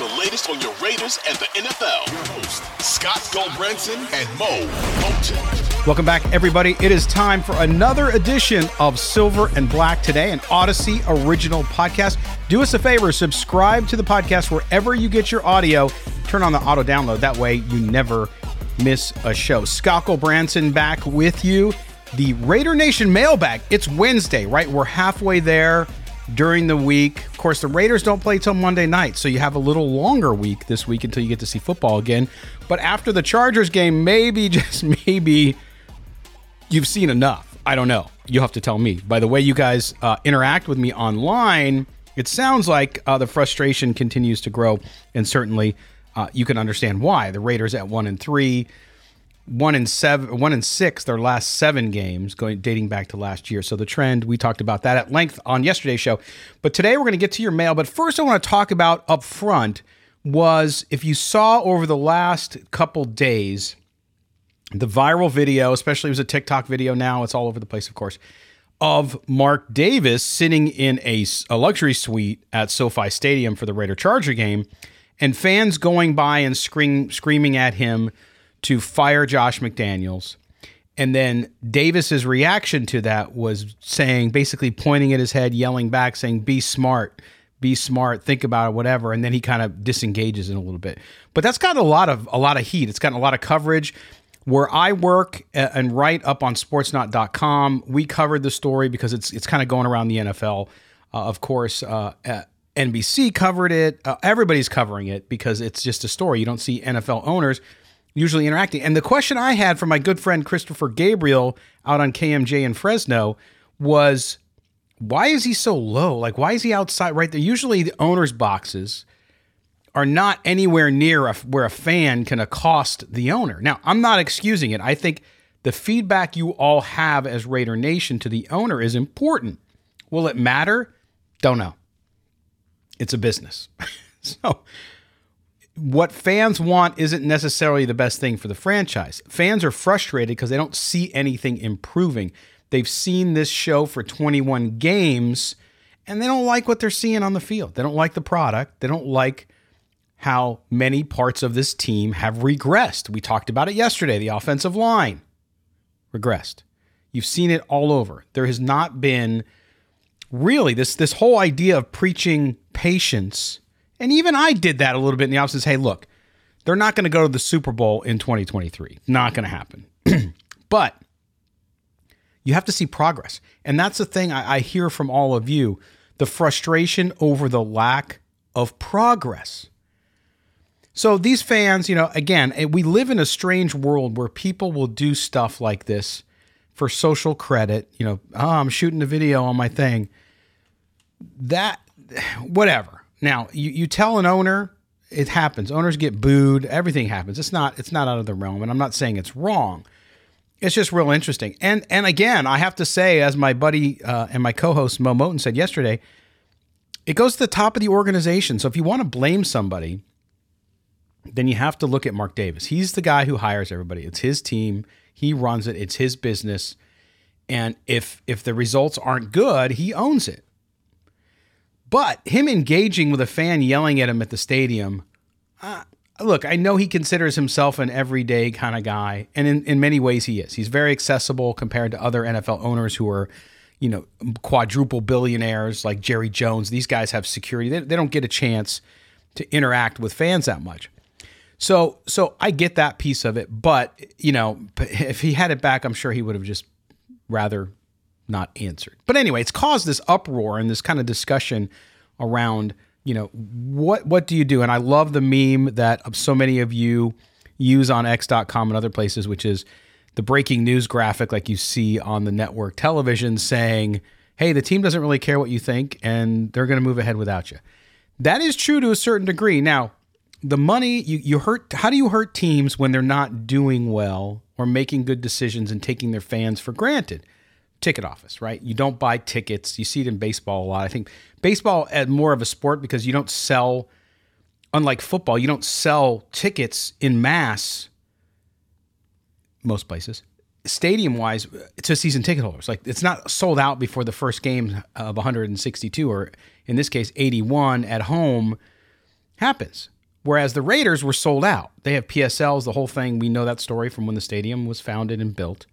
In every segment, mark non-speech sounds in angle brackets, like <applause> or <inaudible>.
the latest on your Raiders and the NFL. Your host, Scott Gulbransen and Mo Moton. Welcome back, everybody. It is time for another edition of Silver and Black Today, an Audacy original podcast. Do us a favor, subscribe to the podcast wherever you get your audio. Turn on the auto download. That way, you never miss a show. Scott Gulbransen back with you. The Raider Nation mailbag. It's Wednesday, right? We're halfway there during the week. Of course, the Raiders don't play till Monday night, so you have a little longer week this week until you get to see football again. But after the Chargers game, maybe, <laughs> just maybe you've seen enough. I don't know. You'll have to tell me. By the way, you guys uh, interact with me online, it sounds like uh, the frustration continues to grow, and certainly uh, you can understand why. The Raiders at one and three, one in seven, one in six, their last seven games, going dating back to last year. So the trend we talked about that at length on yesterday's show. But today we're going to get to your mail. But first, I want to talk about up front was if you saw over the last couple days the viral video, especially it was a TikTok video now, it's all over the place, of course, of Mark Davis sitting in a, a luxury suite at SoFi Stadium for the Raider Charger game, and fans going by and scream, screaming at him to fire Josh McDaniels. And then Davis's reaction to that was saying, basically pointing at his head, yelling back, saying, Be smart, be smart, think about it, whatever. And then he kind of disengages in a little bit. But that's got a lot of a lot of heat. It's gotten a lot of coverage. Where I work and write up on sportsnaut.com, we covered the story because it's it's kind of going around the NFL. Uh, of course, uh, NBC covered it. Uh, everybody's covering it because it's just a story. You don't see NFL owners usually interacting. And the question I had from my good friend Christopher Gabriel out on KMJ in Fresno was why is he so low? Like, why is he outside right there? Usually, the owners' boxes are not anywhere near a, where a fan can accost the owner. Now, I'm not excusing it. I think the feedback you all have as Raider Nation to the owner is important. Will it matter? Don't know. It's a business. <laughs> so, what fans want isn't necessarily the best thing for the franchise. Fans are frustrated because they don't see anything improving. They've seen this show for 21 games and they don't like what they're seeing on the field. They don't like the product. They don't like how many parts of this team have regressed. We talked about it yesterday. The offensive line regressed. You've seen it all over. There has not been really this this whole idea of preaching patience. And even I did that a little bit in the office. Hey, look, they're not going to go to the Super Bowl in 2023. Not going to happen. <clears throat> but you have to see progress. And that's the thing I, I hear from all of you the frustration over the lack of progress. So these fans, you know, again, eh, we live in a strange world where people will do stuff like this for social credit. You know, oh, I'm shooting a video on my thing. That, <sighs> whatever. Now, you, you tell an owner, it happens. Owners get booed. Everything happens. It's not it's not out of the realm, and I'm not saying it's wrong. It's just real interesting. And and again, I have to say, as my buddy uh, and my co-host Mo Moton said yesterday, it goes to the top of the organization. So if you want to blame somebody then you have to look at Mark Davis. He's the guy who hires everybody. It's his team. He runs it. It's his business. And if if the results aren't good, he owns it. But him engaging with a fan yelling at him at the stadium, uh, look, I know he considers himself an everyday kind of guy, and in, in many ways he is. He's very accessible compared to other NFL owners who are, you know, quadruple billionaires like Jerry Jones. These guys have security. They, they don't get a chance to interact with fans that much. So so I get that piece of it, but you know, <laughs> if he had it back, I'm sure he would have just rather not answered. But anyway, it's caused this uproar and this kind of discussion around, you know, what what do you do? And I love the meme that so many of you use on x.com and other places which is the breaking news graphic like you see on the network television saying, "Hey, the team doesn't really care what you think and they're going to move ahead without you." That is true to a certain degree. Now, the money you, you hurt how do you hurt teams when they're not doing well or making good decisions and taking their fans for granted ticket office right you don't buy tickets you see it in baseball a lot i think baseball as more of a sport because you don't sell unlike football you don't sell tickets in mass most places stadium wise to season ticket holders like it's not sold out before the first game of 162 or in this case 81 at home happens Whereas the Raiders were sold out. They have PSLs, the whole thing. We know that story from when the stadium was founded and built.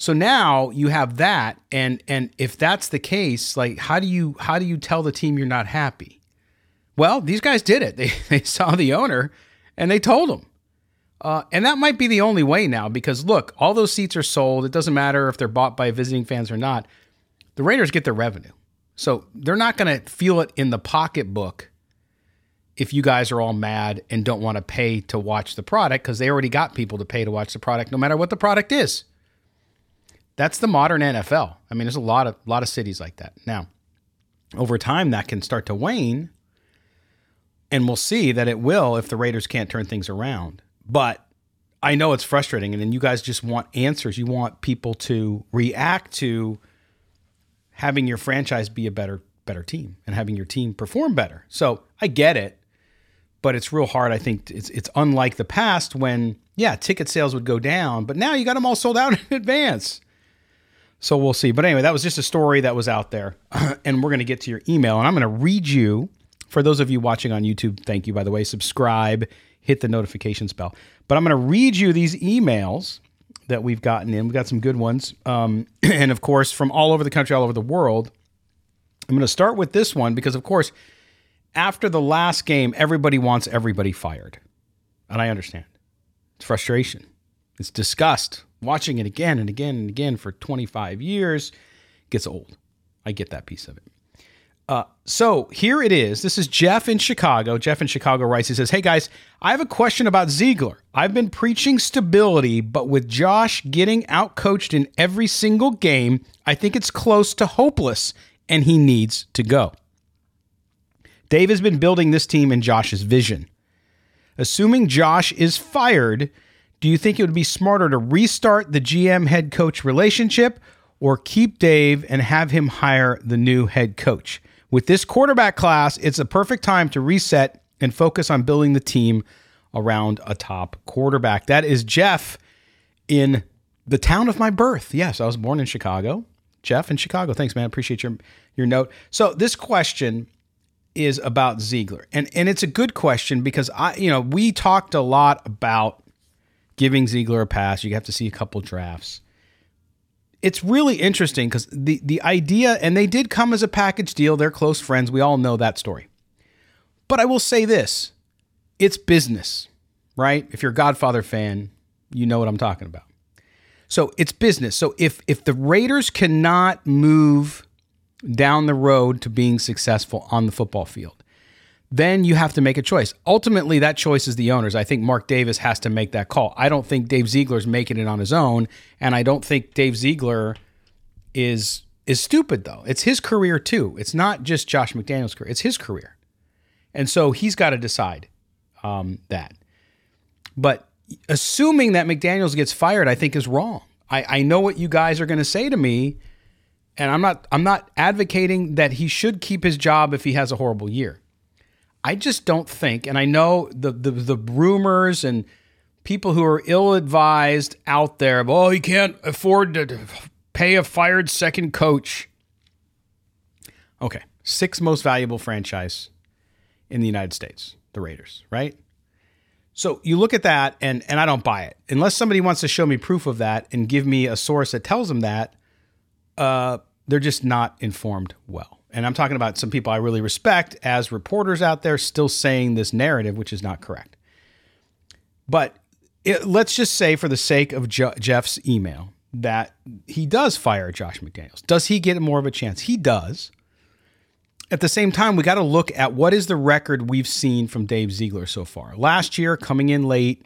So now you have that, and and if that's the case, like how do you how do you tell the team you're not happy? Well, these guys did it. <laughs> They they saw the owner, and they told him. Uh, and that might be the only way now because look, all those seats are sold. It doesn't matter if they're bought by visiting fans or not. The Raiders get their revenue, so they're not going to feel it in the pocketbook if you guys are all mad and don't want to pay to watch the product because they already got people to pay to watch the product no matter what the product is. That's the modern NFL. I mean, there's a lot of lot of cities like that. Now, over time that can start to wane and we'll see that it will if the Raiders can't turn things around. But I know it's frustrating and then you guys just want answers. You want people to react to having your franchise be a better better team and having your team perform better. So, I get it but it's real hard. I think it's it's unlike the past when yeah, ticket sales would go down, but now you got them all sold out <laughs> in advance. So we'll see. But anyway, that was just a story that was out there, <clears throat> and we're going to get to your email, and I'm going to read you. For those of you watching on YouTube, thank you by the way. Subscribe, hit the notifications bell. But I'm going to read you these emails that we've gotten in. We've got some good ones, um, <clears throat> and of course from all over the country, all over the world. I'm going to start with this one because, of course after the last game, everybody wants everybody fired. And I understand. It's frustration, it's disgust. Watching it again and again and again for 25 years gets old. I get that piece of it. Uh, so here it is. This is Jeff in Chicago. Jeff in Chicago writes, he says, Hey guys, I have a question about Ziegler. I've been preaching stability, but with Josh getting outcoached in every single game, I think it's close to hopeless and he needs to go. Dave has been building this team in Josh's vision. Assuming Josh is fired, do you think it would be smarter to restart the GM head coach relationship or keep Dave and have him hire the new head coach? With this quarterback class, it's a perfect time to reset and focus on building the team around a top quarterback. That is Jeff in the town of my birth. Yes, I was born in Chicago. Jeff in Chicago. Thanks, man. Appreciate your your note. So this question is about Ziegler. And and it's a good question because I you know, we talked a lot about giving Ziegler a pass. You have to see a couple drafts. It's really interesting because the the idea and they did come as a package deal. They're close friends. We all know that story. But I will say this. It's business, right? If you're a Godfather fan, you know what I'm talking about. So it's business. So if if the Raiders cannot move down the road to being successful on the football field. Then you have to make a choice. Ultimately, that choice is the owner's. I think Mark Davis has to make that call. I don't think Dave Ziegler's making it on his own, and I don't think Dave Ziegler is is stupid though. It's his career too. It's not just Josh McDaniel's career. It's his career, and so he's got to decide um, that. But assuming that McDaniel's gets fired, I think is wrong. I, I know what you guys are going to say to me and I'm not I'm not advocating that he should keep his job if he has a horrible year. I just don't think, and I know the the, the rumors and people who are ill advised out there. Oh, he can't afford to pay a fired second coach. Okay, sixth most valuable franchise in the United States, the Raiders, right? So you look at that, and and I don't buy it unless somebody wants to show me proof of that and give me a source that tells them that uh, they're just not informed well. And I'm talking about some people I really respect as reporters out there still saying this narrative, which is not correct. But it, let's just say, for the sake of Je- Jeff's email, that he does fire Josh McDaniels. Does he get more of a chance? He does. At the same time, we got to look at what is the record we've seen from Dave Ziegler so far. Last year, coming in late,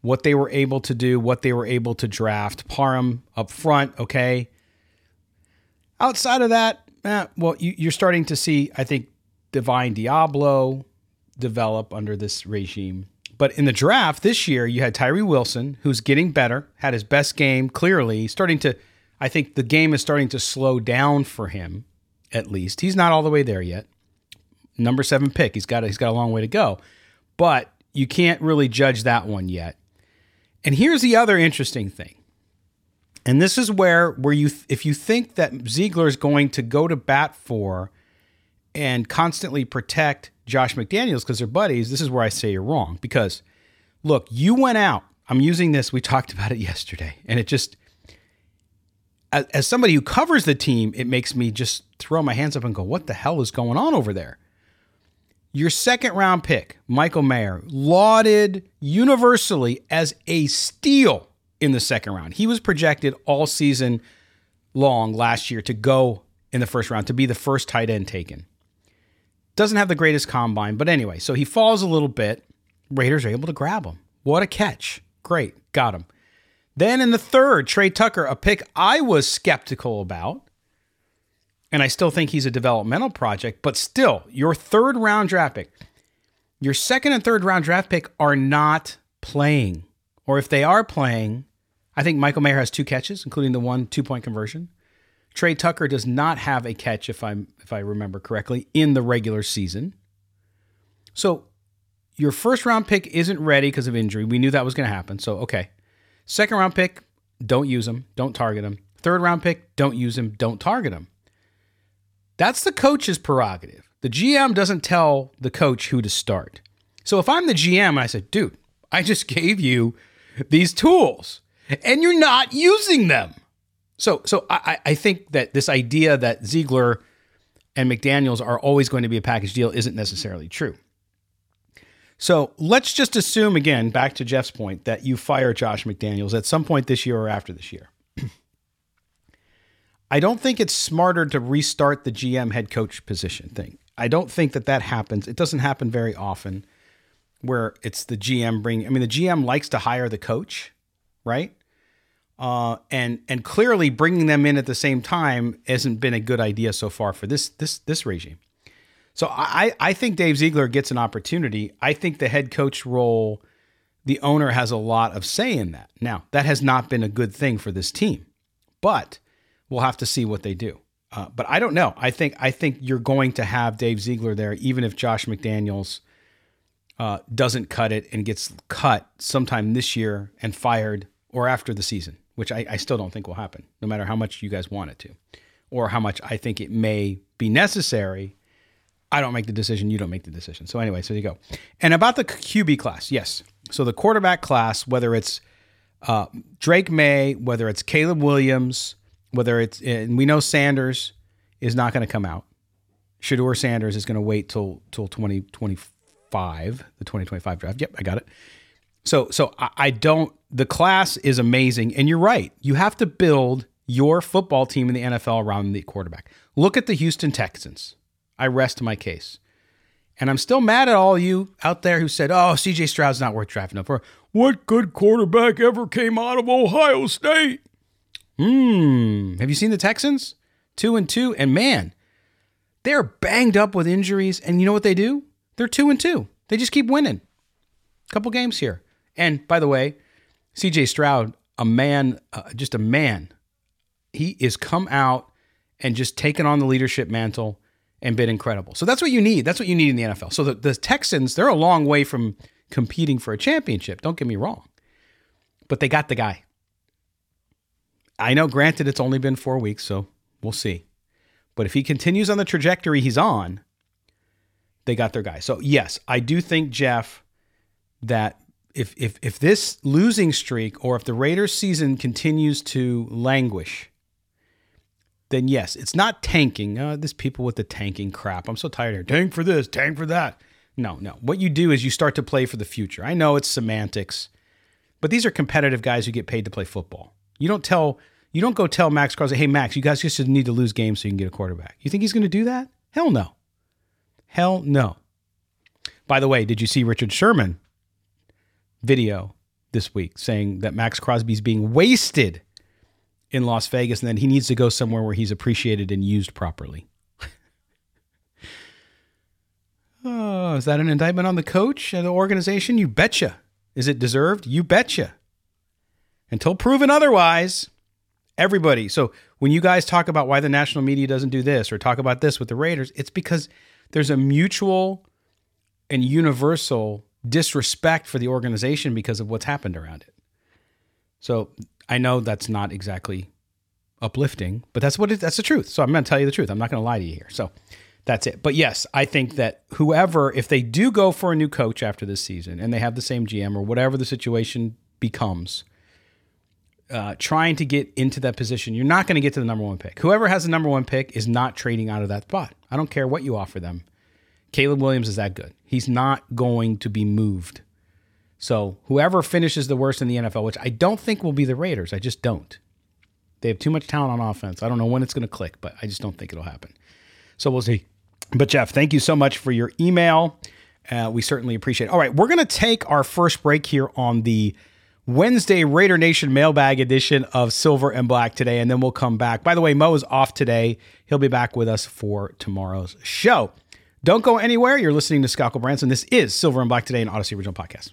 what they were able to do, what they were able to draft. Parham up front, okay. Outside of that, eh, well, you, are starting to see, I think, Divine Deablo develop under this regime. But in the draft this year, you had Tyree Wilson, who's getting better, had his best game clearly, starting to, I think the game is starting to slow down for him, at least. He's not all the way there yet. Number seven pick. He's got he's got a long way to go. But you can't really judge that one yet. And here's the other interesting thing. And this is where where you if you think that Ziegler is going to go to bat for and constantly protect Josh McDaniels because they're buddies, this is where I say you're wrong. Because look, you went out. I'm using this. We <laughs> talked about it yesterday, and it just as, as somebody who covers the team, it makes me just throw my hands up and go, "What the hell is going on over there?" Your second round pick, Michael Mayer, lauded universally as a steal in the second round. He was projected all season long last year to go in the first round, to be the first tight end taken. Doesn't have the greatest combine, but anyway, so he falls a little bit. Raiders are able to grab him. What a catch. Great. Got him. Then in the third, Tre Tucker, a pick I was skeptical about and I still think he's a developmental project, but still, your third round draft pick, your second and third round draft pick are not playing. Or if they are playing, I think Michael Mayer has two catches, including the one two point conversion. Tre Tucker does not have a catch, if I'm if I remember correctly, in the regular season. So your first round pick isn't ready because of injury. We knew that was going to happen. So okay. Second round pick, don't use him, don't target him. Third round pick, don't use him, don't target him. That's the coach's prerogative. The GM doesn't tell the coach who to start. So if I'm the GM and I said, dude, I just gave you these tools and you're not using them. So, so I, I think that this idea that Ziegler and McDaniels are always going to be a package deal isn't necessarily true. So let's just assume again, back to Jeff's point, that you fire Josh McDaniels at some point this year or after this year. <clears throat> I don't think it's smarter to restart the GM head coach position thing. I don't think that that happens. It doesn't happen very often where it's the GM bring. I mean, the GM likes to hire the coach, right? Uh, and and clearly bringing them in at the same time hasn't been a good idea so far for this this this regime. So I I think Dave Ziegler gets an opportunity. I think the head coach role, the owner has a lot of say in that. Now that has not been a good thing for this team, but we'll have to see what they do. Uh, but I don't know. I think I think you're going to have Dave Ziegler there, even if Josh McDaniels uh, doesn't cut it and gets cut sometime this year and fired or after the season, which I, I still don't think will happen, no matter how much you guys want it to, or how much I think it may be necessary. I don't make the decision. You don't make the decision. So anyway, so you go. And about the QB class, yes. So the quarterback class, whether it's uh, Drake Maye, whether it's Caleb Williams, whether it's and we know Sanders is not going to come out. Shedeur Sanders is going to wait till till 2025, the 2025 draft. Yep, I got it. So so I, I don't the class is amazing and you're right. You have to build your football team in the NFL around the quarterback. Look at the Houston Texans. I rest my case. And I'm still mad at all you out there who said, "Oh, CJ Stroud's not worth drafting up for." What good quarterback ever came out of Ohio State? Hmm. Have you seen the Texans? Two and two. And man, they're banged up with injuries. And you know what they do? They're two and two. They just keep winning. A couple games here. And by the way, CJ Stroud, a man, uh, just a man, he is come out and just taken on the leadership mantle and been incredible. So that's what you need. That's what you need in the NFL. So the, the Texans, they're a long way from competing for a championship. Don't get me wrong. But they got the guy. I know, granted, it's only been four weeks, so we'll see. But if he continues on the trajectory he's on, they got their guy. So yes, I do think Jeff that if if if this losing streak or if the Raiders season continues to languish, then yes, it's not tanking. Uh, this people with the tanking crap. I'm so tired here. Tank for this, tank for that. No, no. What you do is you start to play for the future. I know it's semantics, but these are competitive guys who get paid to play football. You don't tell you don't go tell Maxx Crosby, hey Maxx, you guys just need to lose games so you can get a quarterback. You think he's going to do that? Hell no. Hell no. By the way, did you see Richard Sherman video this week saying that Maxx Crosby's being wasted in Las Vegas and that he needs to go somewhere where he's appreciated and used properly? <laughs> oh, is that an indictment on the coach and the organization? You betcha. Is it deserved? You betcha. Until proven otherwise, everybody. So when you guys talk about why the national media doesn't do this or talk about this with the Raiders, it's because there's a mutual and universal disrespect for the organization because of what's happened around it. So I know that's not exactly uplifting, but that's what it, that's the truth. So I'm going to tell you the truth. I'm not going to lie to you here. So that's it. But yes, I think that whoever, if they do go for a new coach after this season and they have the same GM or whatever the situation becomes, uh, trying to get into that position, you're not going to get to the number one pick. Whoever has the number one pick is not trading out of that spot. I don't care what you offer them. Caleb Williams is that good. He's not going to be moved. So whoever finishes the worst in the NFL, which I don't think will be the Raiders, I just don't. They have too much talent on offense. I don't know when it's going to click, but I just don't think it'll happen. So we'll see. But Jeff, thank you so much for your email. Uh, we certainly appreciate it. All right, we're going to take our first break here on the Wednesday Raider Nation mailbag edition of Silver and Black today, and then we'll come back. By the way, Mo is off today. He'll be back with us for tomorrow's show. Don't go anywhere. You're listening to Scott Gulbransen. This is Silver and Black Today, an Audacy Original Podcast.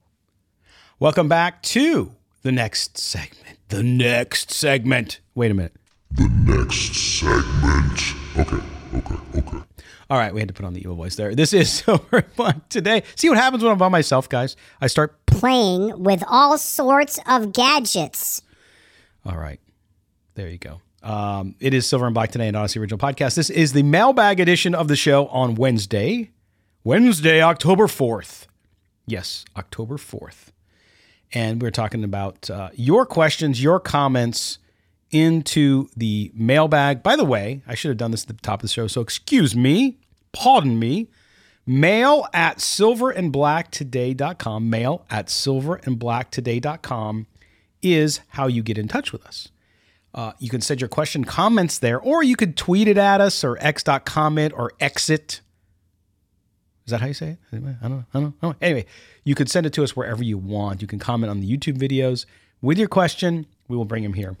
Welcome back to the next segment. The next segment. Wait a minute. The next segment. Okay, okay, okay. All right, we had to put on the evil voice there. This is <laughs> Silver Fun today. See what happens when I'm by myself, guys? I start. playing with all sorts of gadgets. All right, there you go. Um, it is Silver and Black today, an Audacy Original Podcast. This is the mailbag edition of the show on Wednesday, Wednesday, October 4th. Yes, October 4th. And we're talking about uh, your questions, your comments into the mailbag. By the way, I should have done this at the top of the show, so excuse me, pardon me. Mail at silverandblacktoday.com, mail at silverandblacktoday.com is how you get in touch with us. Uh, you can send your question, comments there, or you could tweet it at us or x.comment or exit. Is that how you say it? I don't know. I don't know. Anyway, you could send it to us wherever you want. You can comment on the YouTube videos with your question. We will bring them here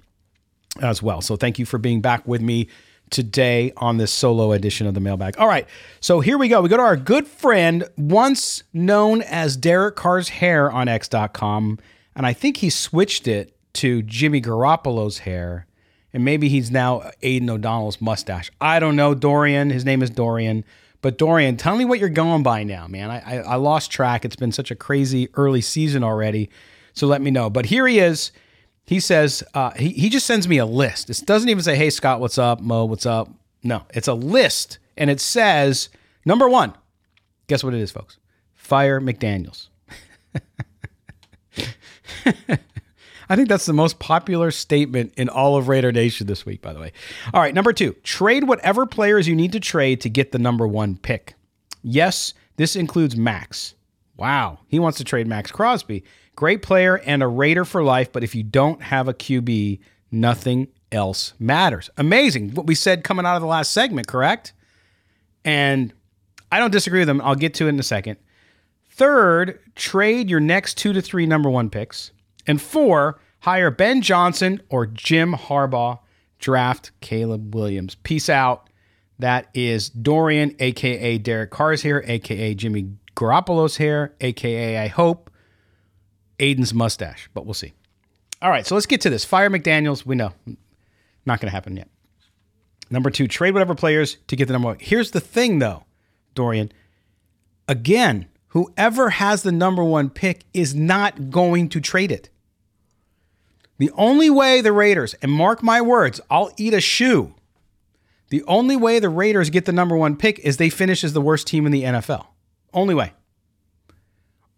as well. So thank you for being back with me today on this solo edition of the mailbag. All right. So here we go. We go to our good friend, once known as Derek Carr's hair on X.com. And I think he switched it to Jimmy Garoppolo's hair. And maybe he's now Aidan O'Connell's mustache. I don't know. Dorian. His name is Dorian. But Dorian, tell me what you're going by now, man. I, I, I lost track. It's been such a crazy early season already. So let me know. But here he is. He says, uh, he, he just sends me a list. It doesn't even say, hey, Scott, what's up? Mo, what's up? No, it's a list. And it says, number one, guess what it is, folks? Fire McDaniels. <laughs> I think that's the most popular statement in all of Raider Nation this week, by the way. All right, number two, trade whatever players you need to trade to get the number one pick. Yes, this includes Maxx. Wow, he wants to trade Maxx Crosby. Great player and a Raider for life, but if you don't have a QB, nothing else matters. Amazing. What we said coming out of the last segment, correct? And I don't disagree with them. I'll get to it in a second. Third, trade your next two to three number one picks. And four, Hire Ben Johnson or Jim Harbaugh. Draft Caleb Williams. Peace out. That is Dorian, aka Derek Carr's here, aka Jimmy Garoppolo's hair, aka I hope Aidan's mustache, but we'll see. All right, so let's get to this. Fire McDaniels, we know. Not going to happen yet. Number two, trade whatever players to get the number one. Here's the thing, though, Dorian. Again, whoever has the number one pick is not going to trade it. The only way the Raiders, and mark my words, I'll eat a shoe. The only way the Raiders get the number one pick is they finish as the worst team in the NFL. Only way.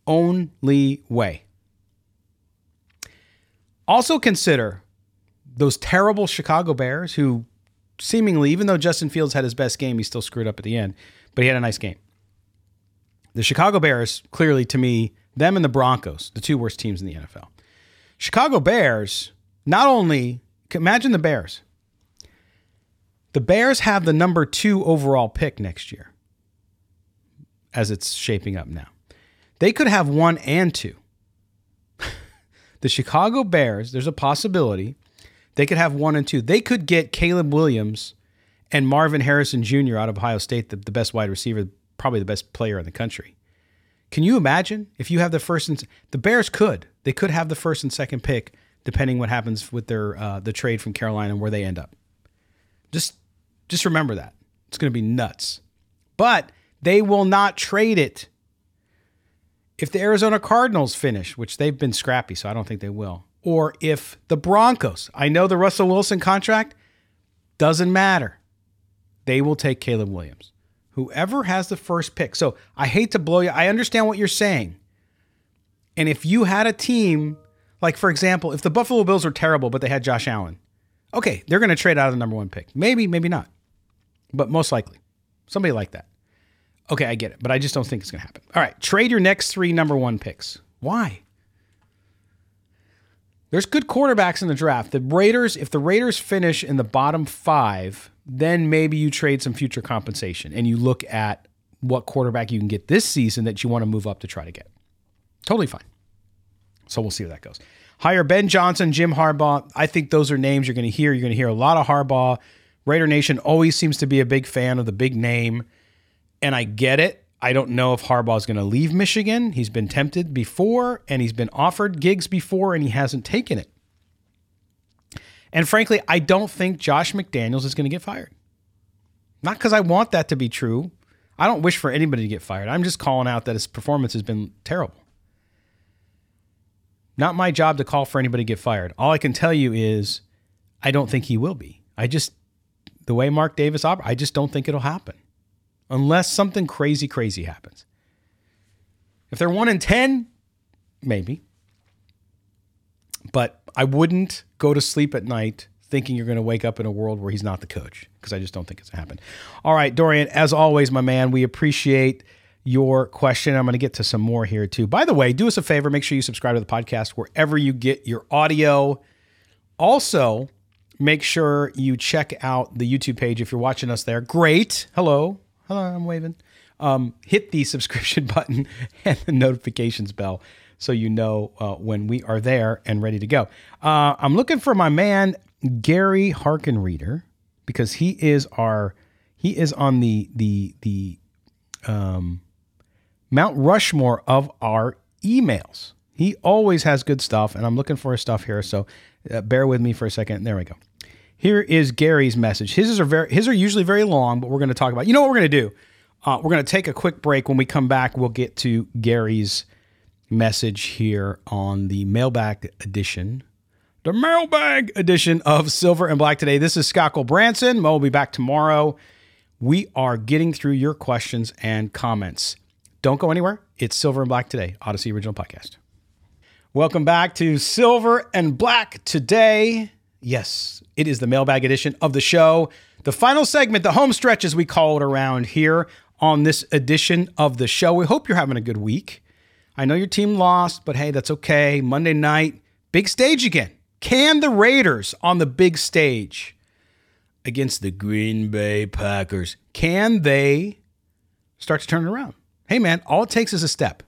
Only way. Also consider those terrible Chicago Bears who seemingly, even though Justin Fields had his best game, he still screwed up at the end, but he had a nice game. The Chicago Bears, clearly to me, them and the Broncos, the two worst teams in the NFL. Chicago Bears, not only, imagine the Bears. The Bears have the number two overall pick next year, as it's shaping up now. They could have one and two <laughs> the Chicago Bears, there's a possibility they could have one and two. They could get Caleb Williams and Marvin Harrison Jr. out of Ohio State, the, the best wide receiver, probably the best player in the country. Can you imagine if you have the first and the Bears could they could have the first and second pick depending what happens with their uh, the trade from Carolina and where they end up. Just just remember that it's going to be nuts, but they will not trade it if the Arizona Cardinals finish, which they've been scrappy, so I don't think they will, or if the Broncos, I know the Russell Wilson contract doesn't matter. They will take Caleb Williams. Whoever has the first pick. So I hate to blow you. I understand what you're saying. And if you had a team, like for example, if the Buffalo Bills were terrible, but they had Josh Allen, okay, they're going to trade out of the number one pick. Maybe, maybe not. But most likely, somebody like that. Okay, I get it, but I just don't think it's going to happen. All right, trade your next three number one picks. Why? There's good quarterbacks in the draft. The Raiders, if the Raiders finish in the bottom five, then maybe you trade some future compensation and you look at what quarterback you can get this season that you want to move up to try to get. Totally fine. So we'll see where that goes. Hire Ben Johnson, Jim Harbaugh. I think those are names you're going to hear. You're going to hear a lot of Harbaugh. Raider Nation always seems to be a big fan of the big name and I get it. I don't know if Harbaugh is going to leave Michigan. He's been tempted before and he's been offered gigs before and he hasn't taken it. And frankly, I don't think Josh McDaniels is going to get fired. Not because I want that to be true. I don't wish for anybody to get fired. I'm just calling out that his performance has been terrible. Not my job to call for anybody to get fired. All I can tell you is I don't think he will be. I just, the way Mark Davis operates, I just don't think it'll happen unless something crazy, crazy happens. If they're one in 10, maybe. But I wouldn't go to sleep at night thinking you're going to wake up in a world where he's not the coach because I just don't think it's going to happen. All right, Dorian, as always, my man, we appreciate your question. I'm going to get to some more here too. By the way, do us a favor, make sure you subscribe to the podcast wherever you get your audio. Also, make sure you check out the YouTube page if you're watching us there. Great. Hello. Hello, I'm waving. Um, hit the subscription <laughs> button and the notifications bell so you know uh, when we are there and ready to go. Uh, I'm looking for my man Gary Harkenreader because he is our he is on the the the um, Mount Rushmore of our emails. He always has good stuff, and I'm looking for his stuff here. So uh, bear with me for a second. There we go. Here is Gary's message. His are very his are usually very long, but we're going to talk about. You know what we're going to do? Uh, we're going to take a quick break. When we come back, we'll get to Gary's message here on the mailbag edition, the mailbag edition of Silver and Black today. This is Scott Gulbransen. Mo will be back tomorrow. We are getting through your questions and comments. Don't go anywhere. It's Silver and Black today, Audacy Original Podcast. Welcome back to Silver and Black today. Yes, it is the mailbag edition of the show. The final segment, the home stretch, as we call it around here on this edition of the show. We hope you're having a good week. I know your team lost, but hey, that's okay. Monday night, big stage again. Can the Raiders on the big stage against the Green Bay Packers, can they start to turn it around? Hey, man, all it takes is a step.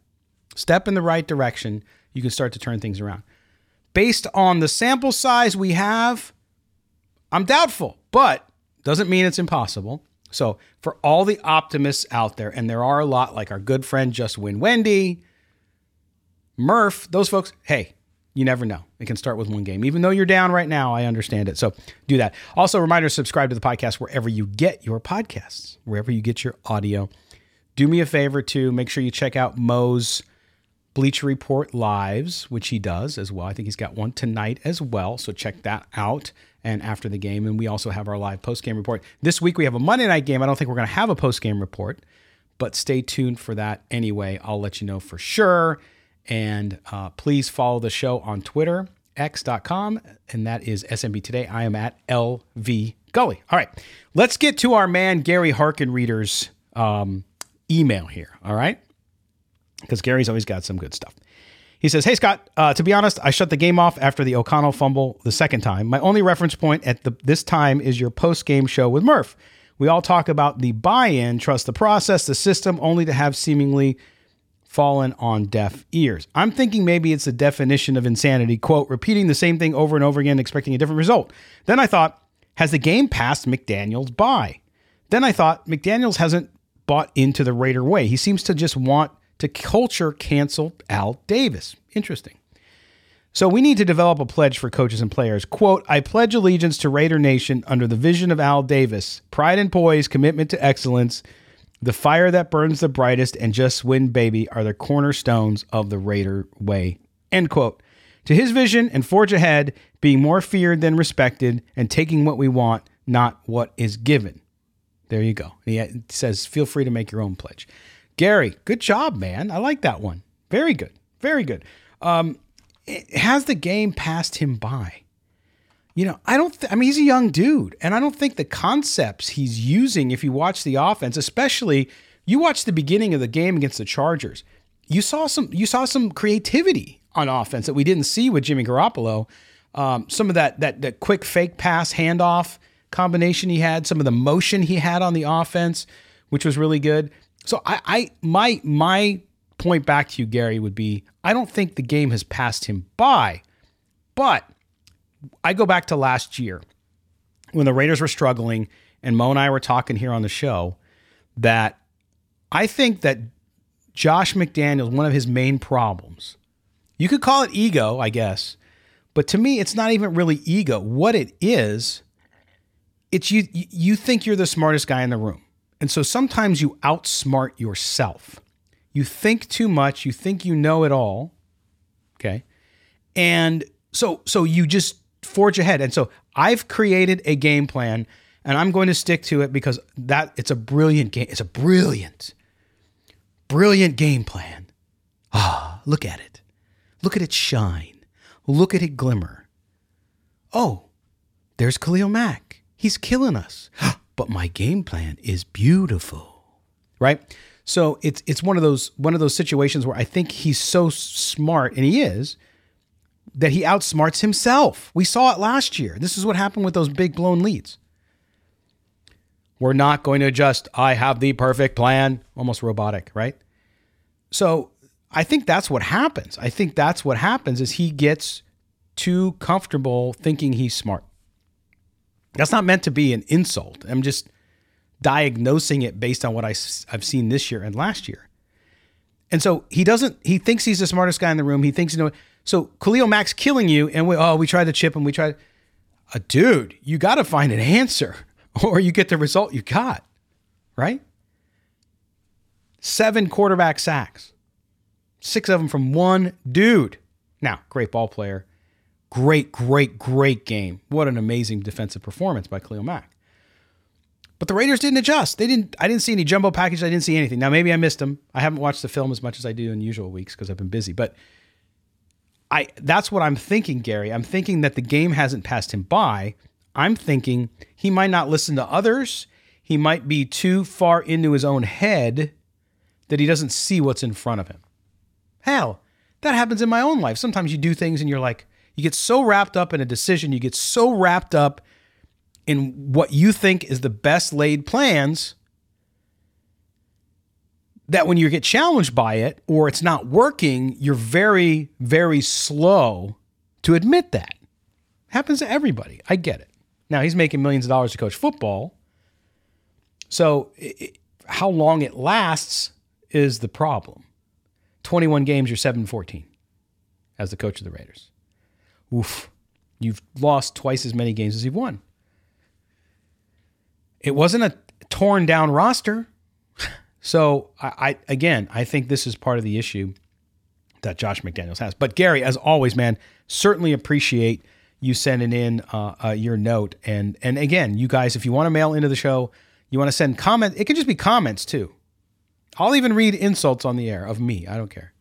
Step in the right direction. You can start to turn things around. based on the sample size we have, I'm doubtful, but doesn't mean it's impossible. So, for all the optimists out there, and there are a lot like our good friend Just Win Wendy, Murph, those folks, hey, you never know. It can start with one game. Even though you're down right now, I understand it. So do that. Also, reminder subscribe to the podcast wherever you get your podcasts, wherever you get your audio. Do me a favor too, make sure you check out Mo's Bleacher Report lives, which he does as well. I think he's got one tonight as well. So check that out. And after the game, and we also have our live post game report. This week we have a Monday night game. I don't think we're going to have a post game report, but stay tuned for that anyway. I'll let you know for sure. And uh, please follow the show on Twitter, x.com, and that is SMB Today. I am at LV Gully. All right, let's get to our man Gary Harkin reader's um, email here. All right, because Gary's always got some good stuff. He says, Hey, Scott, uh, to be honest, I shut the game off after the O'Connell fumble the second time. My only reference point at the, this time is your post game show with Murph. We all talk about the buy in, trust the process, the system, only to have seemingly fallen on deaf ears. I'm thinking maybe it's the definition of insanity, quote, repeating the same thing over and over again, expecting a different result. Then I thought, has the game passed McDaniels by? Then I thought, McDaniels hasn't bought into the Raider way. He seems to just want to culture cancel Al Davis. Interesting. So we need to develop a pledge for coaches and players. Quote, I pledge allegiance to Raider Nation under the vision of Al Davis, pride and poise, commitment to excellence, the fire that burns the brightest, and just win baby are the cornerstones of the Raider way. End quote. To his vision and forge ahead, being more feared than respected, and taking what we want, not what is given. There you go. He says, feel free to make your own pledge. Gary, good job, man. I like that one. Very good. Very good. Um, has the game passed him by? You know, I don't. Th- I mean, he's a young dude, and I don't think the concepts he's using. If you watch the offense, especially you watch the beginning of the game against the Chargers, you saw some. You saw some creativity on offense that we didn't see with Jimmy Garoppolo. Um, some of that that that quick fake pass handoff combination he had, some of the motion he had on the offense, which was really good. So I, I my my point back to you, Gary, would be I don't think the game has passed him by, but I go back to last year when the Raiders were struggling, and Mo and I were talking here on the show that I think that Josh McDaniels, one of his main problems, you could call it ego, I guess, but to me, it's not even really ego. What it is, it's you. You think you're the smartest guy in the room. And so sometimes you outsmart yourself. You think too much, you think you know it all. Okay? And so so you just forge ahead. And so I've created a game plan and I'm going to stick to it because that it's a brilliant game. It's a brilliant brilliant game plan. Ah, look at it. Look at it shine. Look at it glimmer. Oh, there's Khalil Mack. He's killing us. <gasps> but my game plan is beautiful. Right? So it's it's one of those one of those situations where I think he's so smart and he is that he outsmarts himself. We saw it last year. This is what happened with those big blown leads. We're not going to adjust. I have the perfect plan. Almost robotic, right? So I think that's what happens. I think that's what happens is he gets too comfortable thinking he's smart. That's not meant to be an insult. I'm just diagnosing it based on what I, I've seen this year and last year. And so he doesn't, he thinks he's the smartest guy in the room. He thinks, you know, so Khalil Mack's killing you. And we, oh, we tried to chip him. We tried, uh, dude, you got to find an answer <laughs> or you get the result you got, right? Seven quarterback sacks, six of them from one dude. Now, great ball player Great, great, great game. What an amazing defensive performance by Khalil Mack. But the Raiders didn't adjust. They didn't. I didn't see any jumbo package. I didn't see anything. Now maybe I missed them. I haven't watched the film as much as I do in usual weeks because I've been busy. But I that's what I'm thinking, Gary. I'm thinking that the game hasn't passed him by. I'm thinking he might not listen to others. He might be too far into his own head that he doesn't see what's in front of him. Hell, that happens in my own life. Sometimes you do things and you're like, you get so wrapped up in a decision, you get so wrapped up in what you think is the best laid plans that when you get challenged by it or it's not working, you're very, very slow to admit that. Happens to everybody. I get it. Now he's making millions of dollars to coach football. So it, how long it lasts is the problem. 21 games, you're 7 14 as the coach of the Raiders. Oof. You've lost twice as many games as you've won. It wasn't a torn down roster. <laughs> So I, I again, I think this is part of the issue that Josh McDaniels has. But Gary, as always, man, certainly appreciate you sending in uh, uh, your note. And and again, you guys, if you want to mail into the show, you want to send comments. It could just be comments too. I'll even read insults on the air of me. I don't care.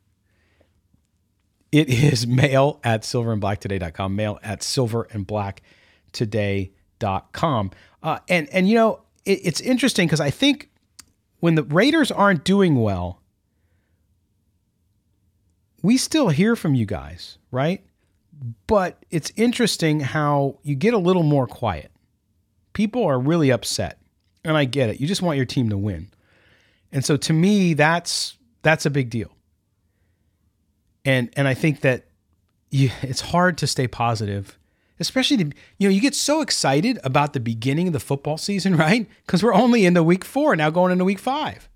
It is <laughs> mail at silverandblacktoday.com, mail at silverandblacktoday.com. Uh, and, and, you know, it, it's interesting because I think when the Raiders aren't doing well, we still hear from you guys, right? But it's interesting how you get a little more quiet. People are really upset, and I get it. You just want your team to win. And so to me that's that's a big deal. And and I think that you, it's hard to stay positive especially to, you know you get so excited about the beginning of the football season <laughs> right? Because we're only into week four now going into week five.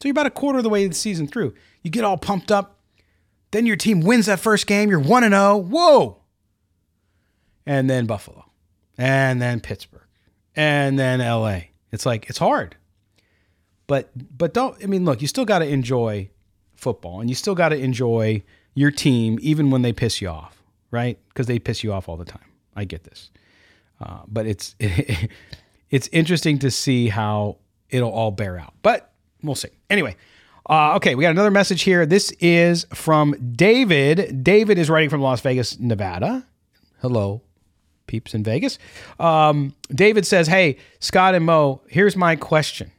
So you're about a quarter of the way of the season through. You get all pumped up then your team wins that first game you're one and zero, whoa! And then buffalo and then pittsburgh and then la it's like it's hard. But but don't i mean look you still got to enjoy football and you still got to enjoy your team even when they piss you off right? Because they piss you off all the time. I get this, uh, but it's <laughs> it's interesting to see how it'll all bear out. But we'll see. Anyway. Uh, okay, we got another message here. This is from David. David is writing from Las Vegas, Nevada. Hello, peeps in Vegas. Um, David says, Hey, Scott and Mo, here's my question.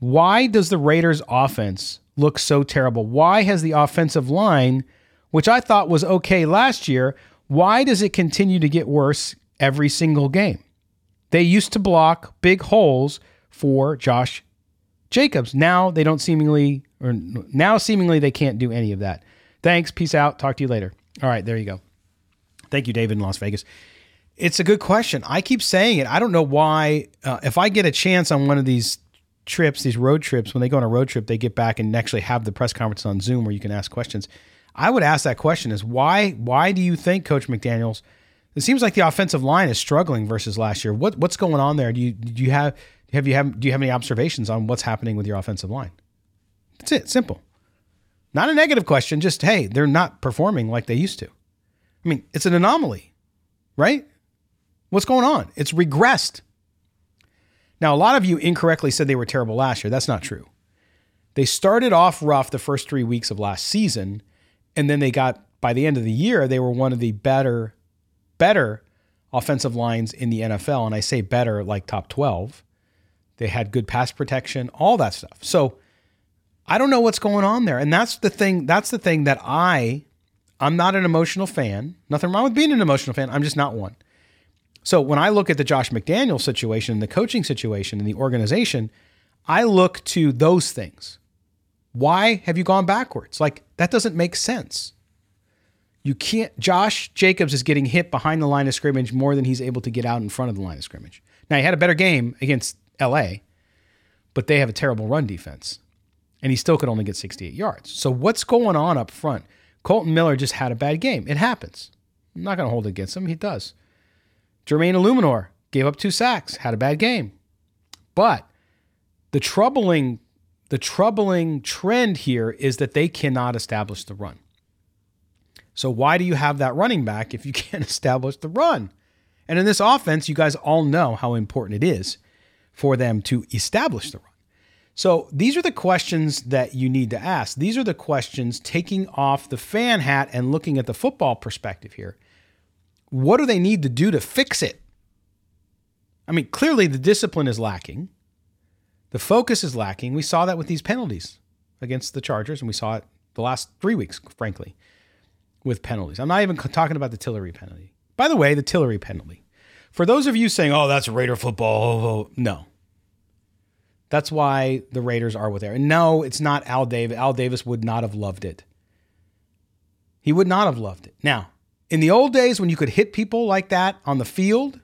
Why does the Raiders' offense look so terrible? Why has the offensive line which I thought was okay last year, why does it continue to get worse every single game? They used to block big holes for Josh Jacobs. Now they don't seemingly, or now seemingly they can't do any of that. Thanks. Peace out. Talk to you later. All right, there you go. Thank you, David in Las Vegas. It's a good question. I keep saying it. I don't know why. Uh, if I get a chance on one of these trips, these road trips, when they go on a road trip, they get back and actually have the press conference on Zoom where you can ask questions. I would ask that question: Is why why do you think Coach McDaniels? It seems like the offensive line is struggling versus last year. What what's going on there? Do you do you have have you have do you have any observations on what's happening with your offensive line? That's it. Simple. Not a negative question. Just hey, they're not performing like they used to. I mean, it's an anomaly, right? What's going on? It's regressed. Now, a lot of you incorrectly said they were terrible last year. That's not true. They started off rough the first three weeks of last season and then they got by the end of the year they were one of the better better offensive lines in the NFL and I say better like top 12 they had good pass protection all that stuff. So I don't know what's going on there. And that's the thing that's the thing that I I'm not an emotional fan. Nothing wrong with being an emotional fan. I'm just not one so when I look at the Josh McDaniel situation and the coaching situation and the organization I look to those things why have you gone backwards? Like, that doesn't make sense. You can't, Josh Jacobs is getting hit behind the line of scrimmage more than he's able to get out in front of the line of scrimmage. Now, he had a better game against LA, but they have a terrible run defense, and he still could only get 68 yards. So, what's going on up front? Kolton Miller just had a bad game. It happens. I'm not going to hold against him. He does. Jermaine Eluemunor gave up two sacks, had a bad game. But the troubling the troubling trend here is that they cannot establish the run. So, why do you have that running back if you <laughs> can't establish the run? And in this offense, you guys all know how important it is for them to establish the run. So, these are the questions that you need to ask. These are the questions taking off the fan hat and looking at the football perspective here. What do they need to do to fix it? I mean, clearly the discipline is lacking. The focus is lacking. We saw that with these penalties against the Chargers, and we saw it the last three weeks, frankly, with penalties. I'm not even talking about the Tillery penalty. By the way, the Tillery penalty. For those of you saying, oh, that's Raider football, oh, oh, no. That's why the Raiders are with there. And no, it's not Al Davis. Al Davis would not have loved it. He would not have loved it. Now, In the old days when you could hit people like that on the field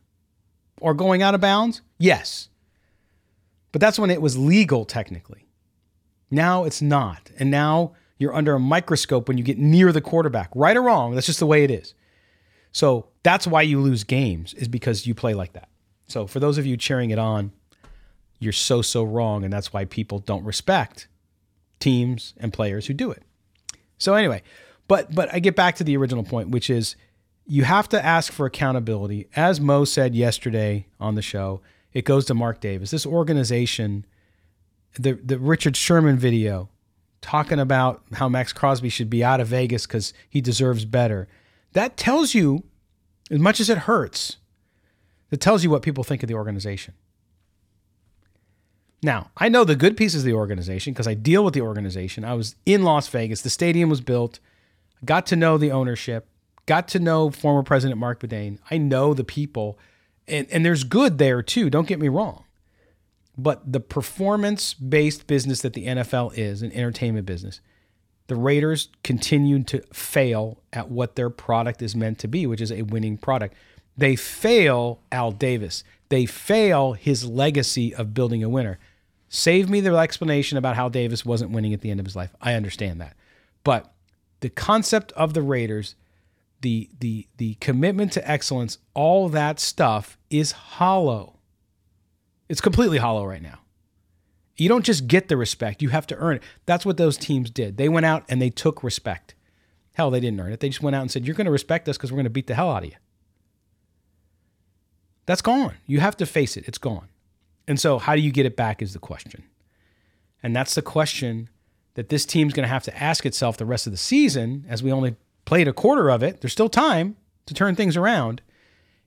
or going out of bounds, yes. But that's when it was legal technically. Now it's not. And now you're under a microscope when you get near the quarterback. Right or wrong, that's just the way it is. So that's why you lose games, is because you play like that. So for those of you cheering it on, you're so, so wrong. And that's why people don't respect teams and players who do it. So anyway, but but I get back to the original point, which is you have to ask for accountability. As Mo said yesterday on the show, it goes to Mark Davis. This organization, the the Richard Sherman video talking about how Maxx Crosby should be out of Vegas because he deserves better. That tells you, as much as it hurts, it tells you what people think of the organization. Now, I know the good pieces of the organization because I deal with the organization. I was in Las Vegas. The stadium was built. Got to know the ownership. Got to know former President Marc Badain. I know the people. And, and there's good there too. Don't get me wrong. But the performance based business that the NFL is, an entertainment business, the Raiders continued to fail at what their product is meant to be, which is a winning product. They fail Al Davis. They fail his legacy of building a winner. Save me the explanation about how Davis wasn't winning at the end of his life. I understand that. But the concept of the Raiders, the the the commitment to excellence, all that stuff is hollow. It's completely hollow right now. You don't just get the respect, you have to earn it. That's what those teams did. They went out and they took respect. Hell, they didn't earn it. They just went out and said, You're going to respect us because we're going to beat the hell out of you. That's gone. You have to face it. It's gone. And so, how do you get it back is the question. And that's the question that this team's going to have to ask itself the rest of the season, as we only played a quarter of it. There's still time to turn things around.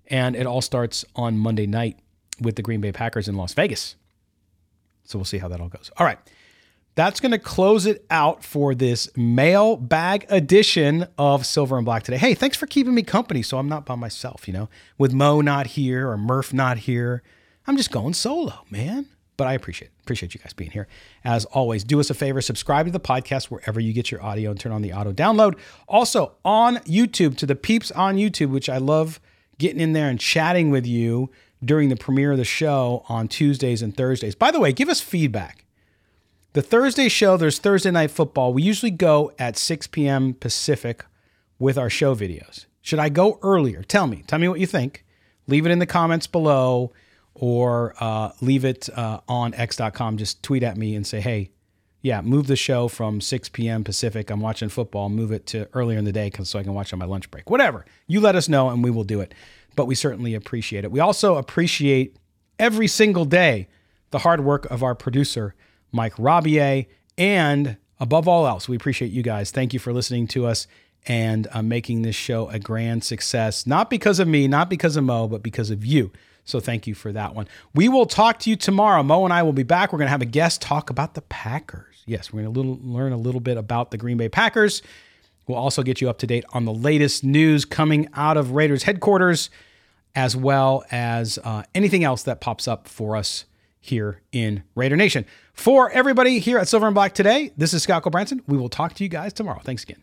And it all starts on Monday night with the Green Bay Packers in Las Vegas. So we'll see how that all goes. All right. That's going to close it out for this mailbag edition of Silver and Black today. Hey, thanks for keeping me company so I'm not by myself, you know, with Mo not here or Murph not here. I'm just going solo, man. But I appreciate appreciate you guys being here. As always, do us a favor, subscribe to the podcast wherever you get your audio and turn on the auto download. Also on YouTube to the peeps on YouTube, which I love getting in there and chatting with you during the premiere of the show on Tuesdays and Thursdays. By the way, give us feedback. The Thursday show, there's Thursday Night Football. We usually go at 6 p.m. Pacific with our show videos. Should I go earlier? Tell me. Tell me what you think. Leave it in the comments below or uh, leave it uh, on x.com. Just tweet at me and say, hey, yeah, move the show from 6 p.m. Pacific. I'm watching football. Move it to earlier in the day so I can watch on my lunch break. Whatever. You let us know and we will do it. But we certainly appreciate it. We also appreciate every single day the hard work of our producer, Mike Robier. And above all else, we appreciate you guys. Thank you for listening to us and uh, making this show a grand success. Not because of me, not because of Mo, but because of you. So thank you for that one. We will talk to you tomorrow. Mo and I will be back. We're going to have a guest talk about the Packers. Yes, we're going to little, learn a little bit about the Green Bay Packers. We'll also get you up to date on the latest news coming out of Raiders headquarters, as well as uh, anything else that pops up for us here in Raider Nation. For everybody here at Silver and Black today, this is Scott Gulbransen. We will talk to you guys tomorrow. Thanks again.